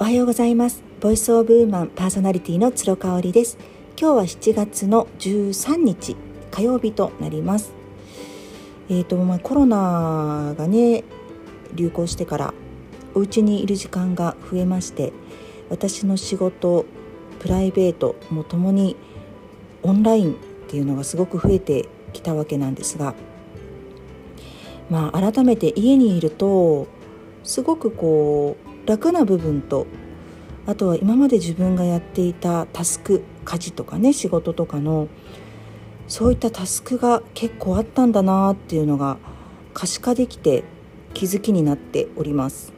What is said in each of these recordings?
おはようございます。ボイスオブウーマンパーソナリティの鶴香織です。今日は7月の13日火曜日となります。えーとまあ、コロナがね流行してからお家にいる時間が増えまして私の仕事プライベートもともにオンラインっていうのがすごく増えてきたわけなんですがまあ改めて家にいるとすごくこう楽な部分とあとは今まで自分がやっていたタスク家事とかね仕事とかのそういったタスクが結構あったんだなっていうのが可視化できて気づきになっております。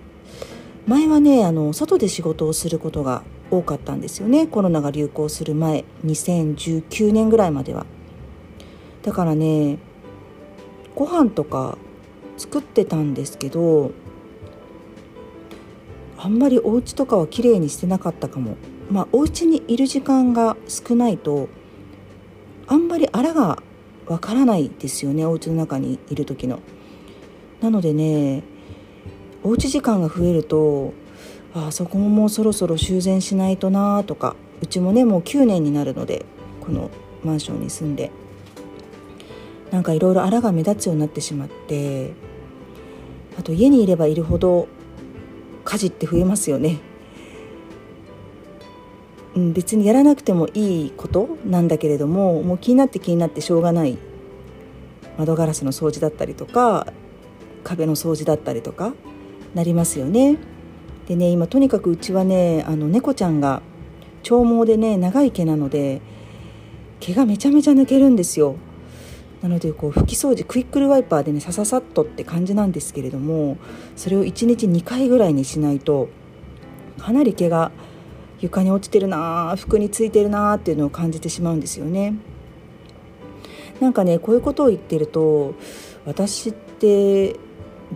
前はねあの外で仕事をすることが多かったんですよね。コロナが流行する前2019年ぐらいまでは。だからねご飯とか作ってたんですけどあんまりお家とかは綺麗にしてなかったかも。まあお家にいる時間が少ないとあんまりあらがわからないですよねお家の中にいる時の。なのでねおうち時間が増えるとあそこももうそろそろ修繕しないとなとかうちもねもう9年になるのでこのマンションに住んで。なんかいろいろあらが目立つようになってしまってあと家にいればいるほど家事って増えますよね。うん、別にやらなくてもいいことなんだけれどももう気になって気になってしょうがない窓ガラスの掃除だったりとか壁の掃除だったりとかなりますよね。でね今とにかくうちはねあの猫ちゃんが長毛でね長い毛なので毛がめちゃめちゃ抜けるんですよ。なのでこう拭き掃除クイックルワイパーでねさささっとって感じなんですけれどもそれを1日2回ぐらいにしないとかなり毛が床に落ちてるな服についてるなっていうのを感じてしまうんですよね。なんかねこういうことを言ってると私って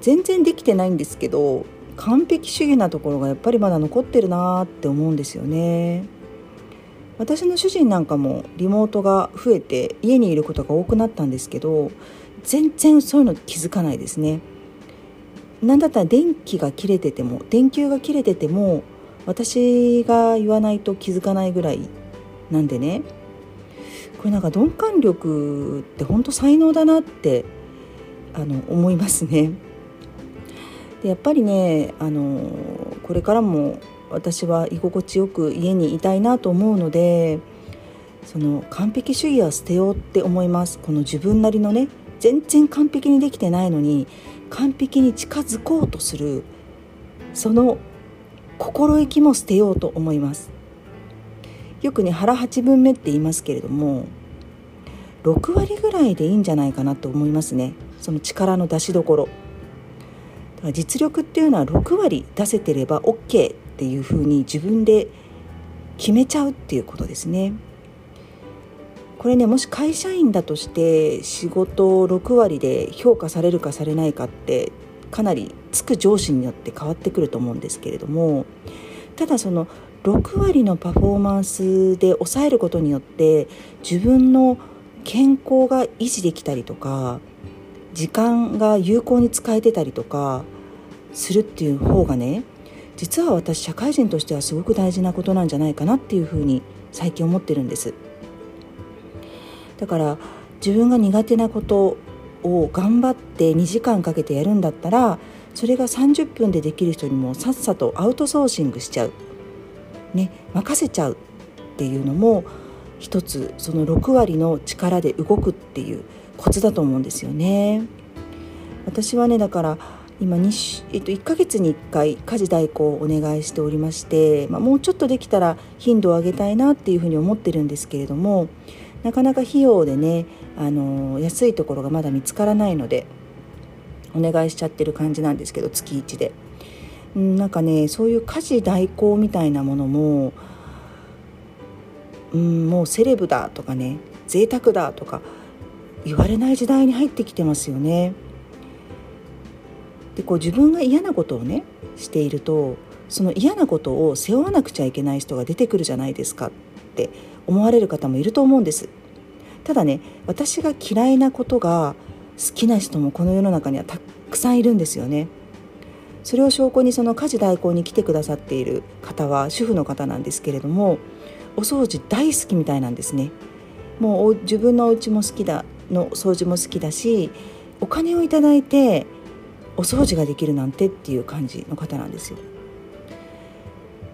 全然できてないんですけど完璧主義なところがやっぱりまだ残ってるなって思うんですよね。私の主人なんかもリモートが増えて家にいることが多くなったんですけど全然そういうの気づかないですね。なんだったら電気が切れてても電球が切れてても私が言わないと気づかないぐらいなんでねこれなんか鈍感力って本当才能だなってあの思いますね。でやっぱりねあのこれからも私は居心地よく家にいたいなと思うのでその完璧主義は捨てようって思います。この自分なりのね全然完璧にできてないのに完璧に近づこうとするその心意気も捨てようと思います。よくね腹八分目って言いますけれども6割ぐらいでいいんじゃないかなと思いますね。その力の出しどころ。実力っていうのは6割出せてれば OK っていうふうに自分で決めちゃうっていうことですね。これねもし会社員だとして仕事を6割で評価されるかされないかってかなりつく上司によって変わってくると思うんですけれどもただその6割のパフォーマンスで抑えることによって自分の健康が維持できたりとか時間が有効に使えてたりとかするっていう方がね実は私社会人としてはすごく大事なことなんじゃないかなっていうふうに最近思ってるんですだから自分が苦手なことを頑張って2時間かけてやるんだったらそれが30分でできる人にもさっさとアウトソーシングしちゃう、ね、任せちゃうっていうのも一つその6割の力で動くっていうコツだと思うんですよね。私はねだから今2、えっと、1ヶ月に1回家事代行をお願いしておりまして、まあ、もうちょっとできたら頻度を上げたいなっていうふうに思ってるんですけれどもなかなか費用でねあの安いところがまだ見つからないのでお願いしちゃってる感じなんですけど月1で。んなんかねそういう家事代行みたいなものもうんもうセレブだとかね贅沢だとか言われない時代に入ってきてますよね。でこう自分が嫌なことをねしているとその嫌なことを背負わなくちゃいけない人が出てくるじゃないですかって思われる方もいると思うんです。ただね私が嫌いなことが好きな人もこの世の中にはたくさんいるんですよね。それを証拠にその家事代行に来てくださっている方は主婦の方なんですけれどもお掃除大好きみたいなんですね。もう自分のお家も好きだの掃除も好きだしお金をいただいてお掃除ができるなんてっていう感じの方なんですよ。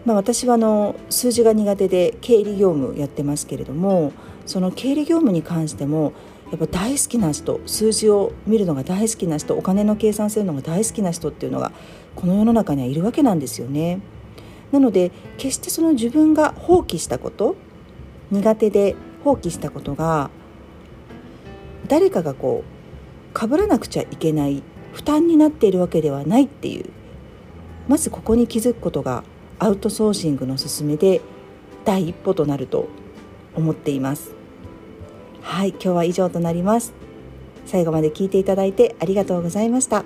まあ、私はあの数字が苦手で経理業務やってますけれどもその経理業務に関してもやっぱ大好きな人数字を見るのが大好きな人お金の計算するのが大好きな人っていうのがこの世の中にはいるわけなんですよね。なので決してその自分が放棄したこと苦手で放棄したことが誰かがこう被らなくちゃいけない負担になっているわけではないっていう。まずここに気づくことがアウトソーシングの勧めで第一歩となると思っています。はい今日は以上となります。最後まで聞いていただいてありがとうございました。